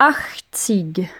80